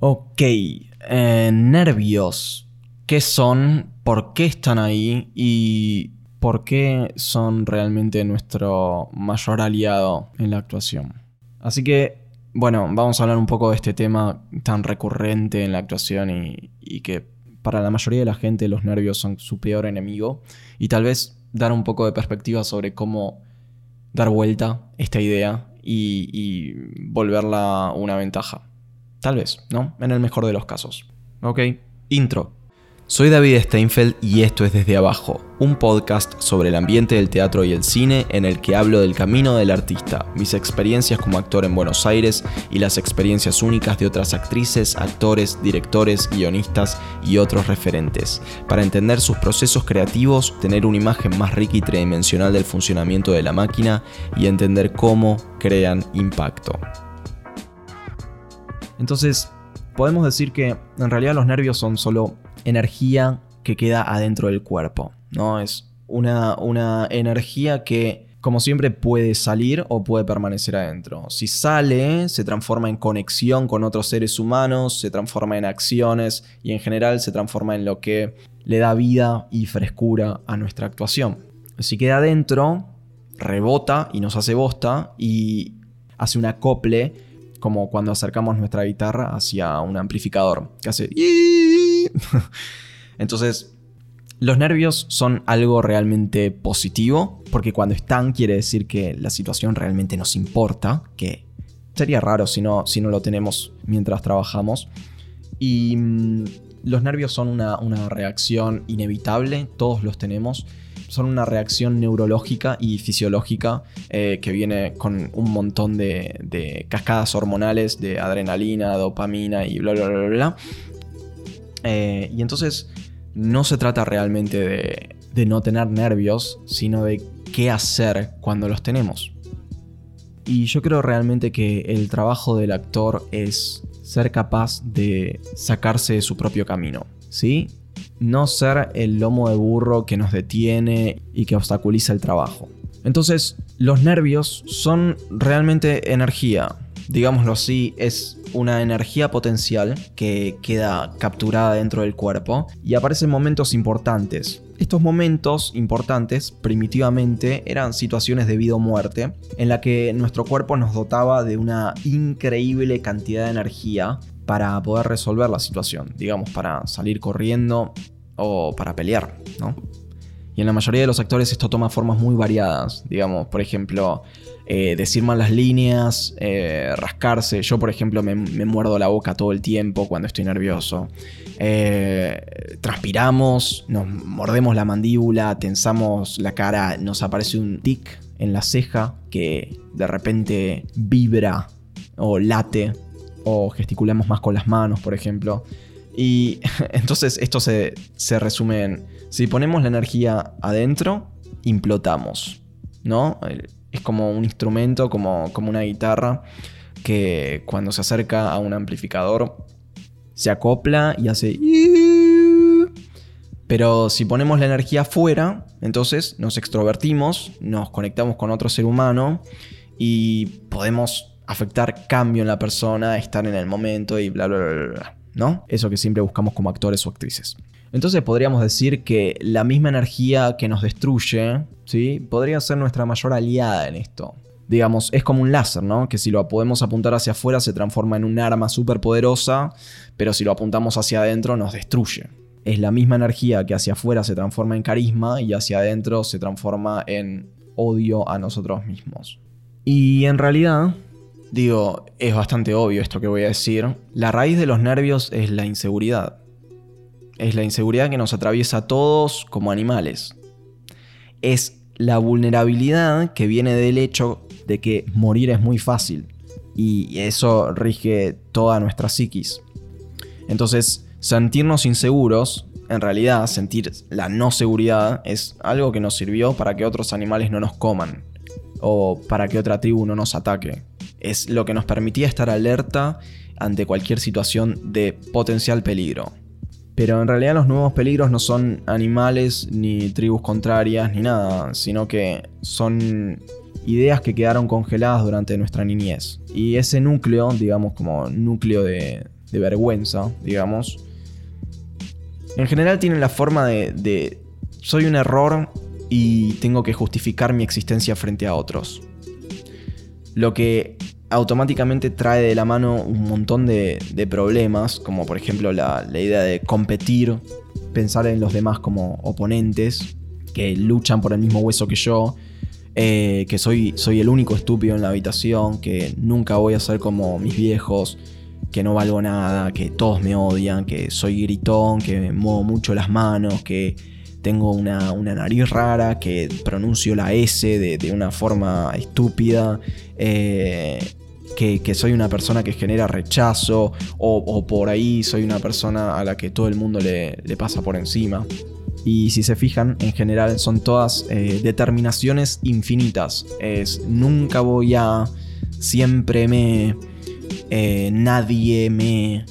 Ok, eh, nervios. ¿Qué son? ¿Por qué están ahí? ¿Y por qué son realmente nuestro mayor aliado en la actuación? Así que, bueno, vamos a hablar un poco de este tema tan recurrente en la actuación y, que para la mayoría de la gente los nervios son su peor enemigo. Y tal vez dar un poco de perspectiva sobre cómo dar vuelta esta idea y, y volverla una ventaja. Tal vez, ¿no? En el mejor de los casos. Ok, intro. Soy David Steinfeld y esto es Desde Abajo, un podcast sobre el ambiente del teatro y el cine en el que hablo del camino del artista, mis experiencias como actor en Buenos Aires y las experiencias únicas de otras actrices, actores, directores, guionistas y otros referentes, para entender sus procesos creativos, tener una imagen más rica y tridimensional del funcionamiento de la máquina y entender cómo crean impacto. Entonces, podemos decir que en realidad los nervios son solo energía que queda adentro del cuerpo, ¿no? Es una, una energía que, como siempre, puede salir o puede permanecer adentro. Si sale, se transforma en conexión con otros seres humanos, se transforma en acciones y en general se transforma en lo que le da vida y frescura a nuestra actuación. Si queda adentro, rebota y nos hace bosta y hace un acople como cuando acercamos nuestra guitarra hacia un amplificador que hace... Entonces, los nervios son algo realmente positivo, porque cuando están quiere decir que la situación realmente nos importa, que sería raro si no, si no lo tenemos mientras trabajamos. Y mm, los nervios son una, una reacción inevitable, todos los tenemos son una reacción neurológica y fisiológica eh, que viene con un montón de, cascadas hormonales de adrenalina, dopamina y bla, bla, bla, bla. Eh, y entonces no se trata realmente de, de no tener nervios, sino de qué hacer cuando los tenemos. Y yo creo realmente que el trabajo del actor es ser capaz de sacarse de su propio camino. ¿Sí? No ser el lomo de burro que nos detiene y que obstaculiza el trabajo. Entonces, los nervios son realmente energía. Digámoslo así, es una energía potencial que queda capturada dentro del cuerpo y aparecen momentos importantes. Estos momentos importantes, primitivamente, eran situaciones de vida o muerte, en la que nuestro cuerpo nos dotaba de una increíble cantidad de energía para poder resolver la situación, digamos, para salir corriendo o para pelear, ¿no? Y en la mayoría de los actores esto toma formas muy variadas, digamos, por ejemplo, eh, decir mal las líneas, eh, rascarse. Yo, por ejemplo, me, muerdo la boca todo el tiempo cuando estoy nervioso. Eh, transpiramos, nos mordemos la mandíbula, tensamos la cara, nos aparece un tic en la ceja que de repente vibra o late o gesticulamos más con las manos, por ejemplo. Y entonces esto se, resume en, si ponemos la energía adentro, implotamos, ¿no? Es como un instrumento, como, como una guitarra, que cuando se acerca a un amplificador, se acopla y hace... Pero si ponemos la energía afuera, entonces nos extrovertimos, nos conectamos con otro ser humano y podemos afectar cambio en la persona, estar en el momento y bla, bla, bla, bla, ¿no? Eso que siempre buscamos como actores o actrices. Entonces podríamos decir que la misma energía que nos destruye, ¿sí? Podría ser nuestra mayor aliada en esto. Digamos, es como un láser, ¿no? Que si lo podemos apuntar hacia afuera se transforma en un arma súper poderosa, pero si lo apuntamos hacia adentro nos destruye. Es la misma energía que hacia afuera se transforma en carisma y hacia adentro se transforma en odio a nosotros mismos. Y en realidad, Digo, es bastante obvio esto que voy a decir. La raíz de los nervios es la inseguridad. Es la inseguridad que nos atraviesa a todos como animales. Es la vulnerabilidad que viene del hecho de que morir es muy fácil. Y eso rige toda nuestra psiquis. Entonces, sentirnos inseguros, en realidad sentir la no seguridad, es algo que nos sirvió para que otros animales no nos coman. O para que otra tribu no nos ataque es lo que nos permitía estar alerta ante cualquier situación de potencial peligro. Pero en realidad los nuevos peligros no son animales ni tribus contrarias ni nada, sino que son ideas que quedaron congeladas durante nuestra niñez. Y ese núcleo, digamos como núcleo de, vergüenza, digamos, en general tienen la forma de, de soy un error y tengo que justificar mi existencia frente a otros. Lo que automáticamente trae de la mano un montón de, problemas, como por ejemplo la, idea de competir, pensar en los demás como oponentes, que luchan por el mismo hueso que yo, eh, que soy, soy el único estúpido en la habitación, que nunca voy a ser como mis viejos, que no valgo nada, que todos me odian, que soy gritón, que me muevo mucho las manos, que tengo una, nariz rara, que pronuncio la S de, una forma estúpida, eh, que, soy una persona que genera rechazo, o, por ahí soy una persona a la que todo el mundo le, pasa por encima. Y si se fijan, en general son todas eh, determinaciones infinitas. Es nunca voy a, siempre me, eh, nadie me,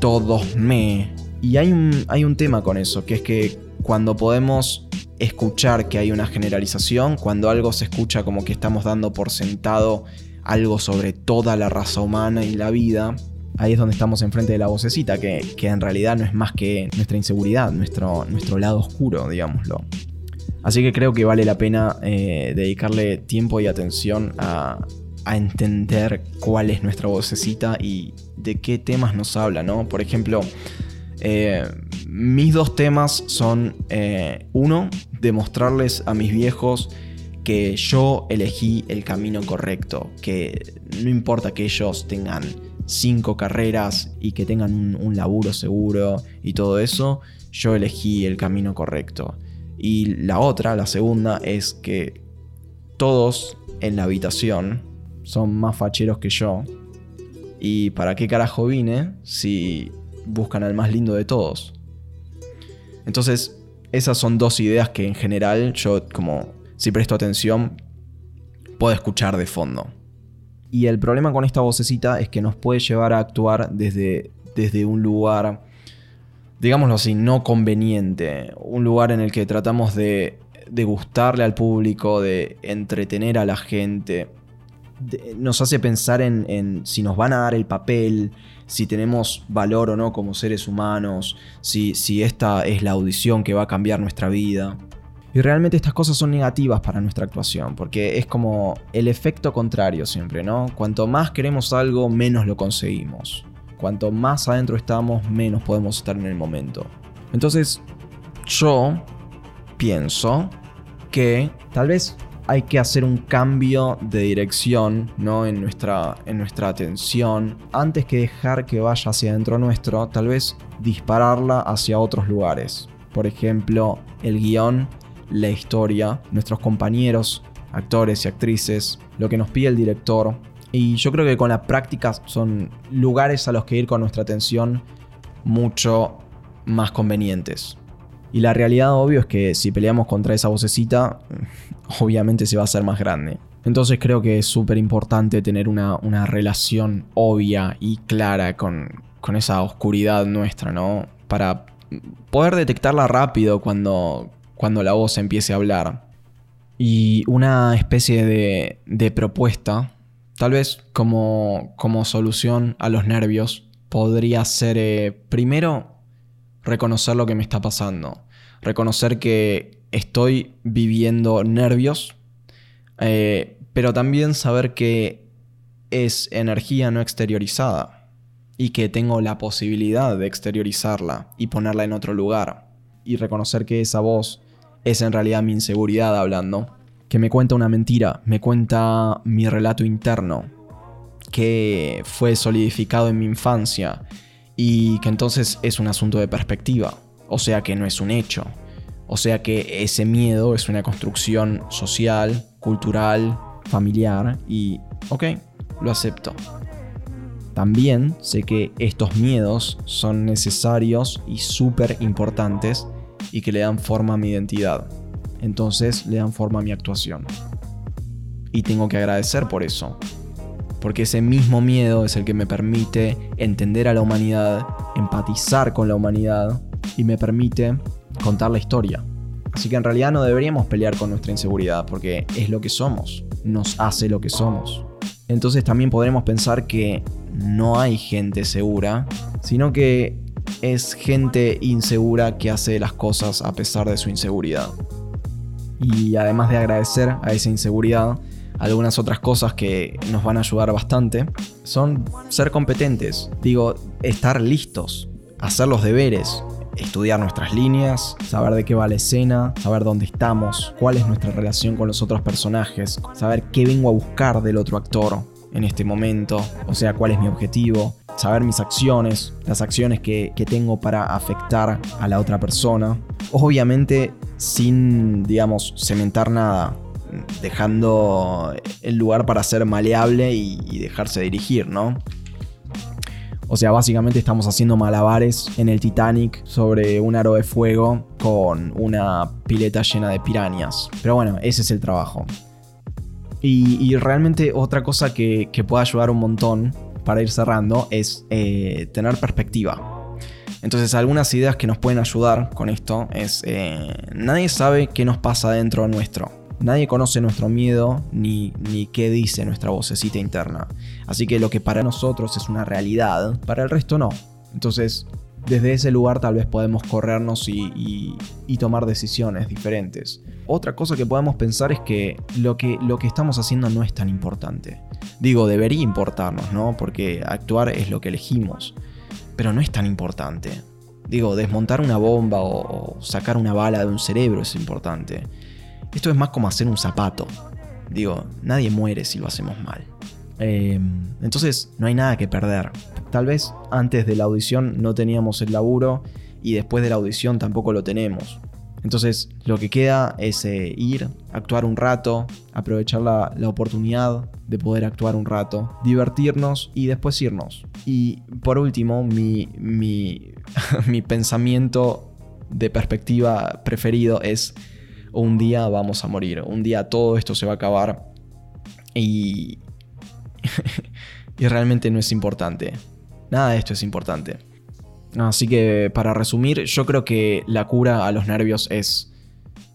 todos me. Y hay un, hay un tema con eso, que es que cuando podemos escuchar que hay una generalización, cuando algo se escucha como que estamos dando por sentado algo sobre toda la raza humana y la vida, ahí es donde estamos enfrente de la vocecita, que, en realidad no es más que nuestra inseguridad, nuestro, nuestro lado oscuro, digámoslo. Así que creo que vale la pena eh, dedicarle tiempo y atención a, a entender cuál es nuestra vocecita y de qué temas nos habla, ¿no? Por ejemplo, eh, mis dos temas son, eh, uno, demostrarles a mis viejos que yo elegí el camino correcto, que no importa que ellos tengan cinco carreras y que tengan un, un laburo seguro y todo eso, yo elegí el camino correcto. Y la otra, la segunda, es que todos en la habitación son más facheros que yo. ¿Y para qué carajo vine si buscan al más lindo de todos? Entonces, esas son dos ideas que en general yo, como si presto atención, puedo escuchar de fondo. Y el problema con esta vocecita es que nos puede llevar a actuar desde, desde un lugar, digámoslo así, no conveniente. Un lugar en el que tratamos de, de gustarle al público, de entretener a la gente. nos hace pensar en, en si nos van a dar el papel, si tenemos valor o no como seres humanos, si, si esta es la audición que va a cambiar nuestra vida. Y realmente estas cosas son negativas para nuestra actuación, porque es como el efecto contrario siempre, ¿no? Cuanto más queremos algo, menos lo conseguimos. Cuanto más adentro estamos, menos podemos estar en el momento. Entonces, yo pienso que tal vez hay que hacer un cambio de dirección ¿no? en, nuestra, en nuestra atención. Antes que dejar que vaya hacia adentro nuestro, tal vez dispararla hacia otros lugares. Por ejemplo, el guion, la historia, nuestros compañeros, actores y actrices, lo que nos pide el director. Y yo creo que con la práctica son lugares a los que ir con nuestra atención mucho más convenientes. Y la realidad, obvio, es que si peleamos contra esa vocecita, obviamente se va a hacer más grande. Entonces creo que es súper importante tener una, relación obvia y clara con, con, esa oscuridad nuestra, ¿no? Para poder detectarla rápido cuando, cuando la voz empiece a hablar. Y una especie de, propuesta, tal vez como, como solución a los nervios, podría ser eh, primero reconocer lo que me está pasando. Reconocer que estoy viviendo nervios, eh, pero también saber que es energía no exteriorizada y que tengo la posibilidad de exteriorizarla y ponerla en otro lugar. Y reconocer que esa voz es en realidad mi inseguridad hablando, que me cuenta una mentira, me cuenta mi relato interno, que fue solidificado en mi infancia y que entonces es un asunto de perspectiva, o sea que no es un hecho, o sea que ese miedo es una construcción social, cultural, familiar y, ok, lo acepto. También sé que estos miedos son necesarios y súper importantes y que le dan forma a mi identidad. Entonces le dan forma a mi actuación. Y tengo que agradecer por eso, porque ese mismo miedo es el que me permite entender a la humanidad, empatizar con la humanidad y me permite contar la historia. Así que en realidad no deberíamos pelear con nuestra inseguridad porque es lo que somos, nos hace lo que somos. Entonces también podremos pensar que no hay gente segura, sino que es gente insegura que hace las cosas a pesar de su inseguridad. Y además de agradecer a esa inseguridad, algunas otras cosas que nos van a ayudar bastante son ser competentes, digo, estar listos, hacer los deberes, estudiar nuestras líneas, saber de qué va la escena, saber dónde estamos, cuál es nuestra relación con los otros personajes, saber qué vengo a buscar del otro actor en este momento, o sea, cuál es mi objetivo, saber mis acciones, las acciones que, tengo para afectar a la otra persona. Obviamente sin, digamos, cementar nada, dejando el lugar para ser maleable y dejarse dirigir, ¿no? O sea, básicamente estamos haciendo malabares en el Titanic sobre un aro de fuego con una pileta llena de pirañas. Pero bueno, ese es el trabajo. Y, realmente otra cosa que, puede ayudar un montón para ir cerrando es eh, tener perspectiva. Entonces algunas ideas que nos pueden ayudar con esto es, eh, nadie sabe qué nos pasa dentro nuestro. Nadie conoce nuestro miedo ni, ni qué dice nuestra vocecita interna. Así que lo que para nosotros es una realidad, para el resto no. Entonces, desde ese lugar tal vez podemos corrernos y, tomar decisiones diferentes. Otra cosa que podemos pensar es que lo, que lo que estamos haciendo no es tan importante. Digo, debería importarnos, ¿no? Porque actuar es lo que elegimos. Pero no es tan importante. Digo, desmontar una bomba o sacar una bala de un cerebro es importante. Esto es más como hacer un zapato. Digo, nadie muere si lo hacemos mal. Em, entonces no hay nada que perder. Tal vez antes de la audición no teníamos el laburo y después de la audición tampoco lo tenemos. Entonces lo que queda es eh, ir, actuar un rato, aprovechar la, oportunidad de poder actuar un rato, divertirnos y después irnos. Y por último, mi, mi, mi pensamiento de perspectiva preferido es un día vamos a morir, un día todo esto se va a acabar y, y realmente no es importante. Nada de esto es importante. Así que para resumir, yo creo que la cura a los nervios es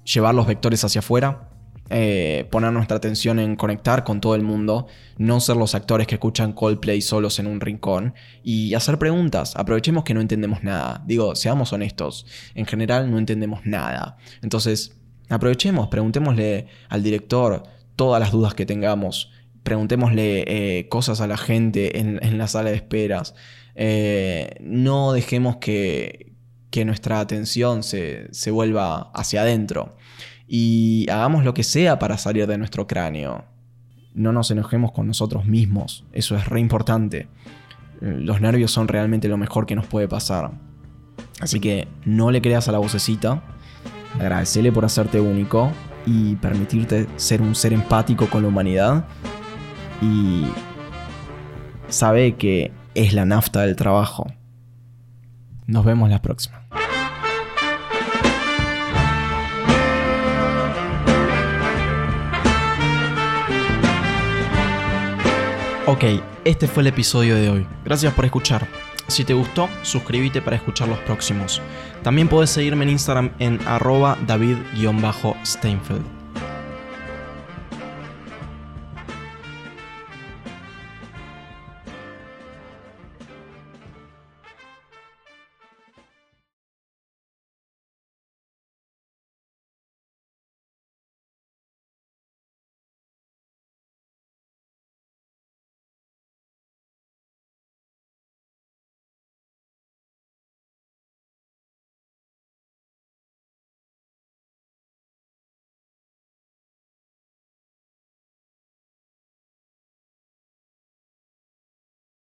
llevar los vectores hacia afuera, eh, poner nuestra atención en conectar con todo el mundo, no ser los actores que escuchan Coldplay solos en un rincón y hacer preguntas. Aprovechemos que no entendemos nada. Digo, seamos honestos, en general no entendemos nada. Entonces, Aprovechemos, preguntémosle al director todas las dudas que tengamos, preguntémosle eh, cosas a la gente en, la sala de esperas. Eh, no dejemos que, nuestra atención se, vuelva hacia adentro y hagamos lo que sea para salir de nuestro cráneo. No nos enojemos con nosotros mismos, eso es re importante. Los nervios son realmente lo mejor que nos puede pasar. Así que no le creas a la vocecita, Agradecele por hacerte único y permitirte ser un ser empático con la humanidad. Y sabe que es la nafta del trabajo. Nos vemos la próxima. Ok, este fue el episodio de hoy. Gracias por escuchar. Si te gustó, suscríbete para escuchar los próximos. También puedes seguirme en Instagram en arroba david-steinfeld.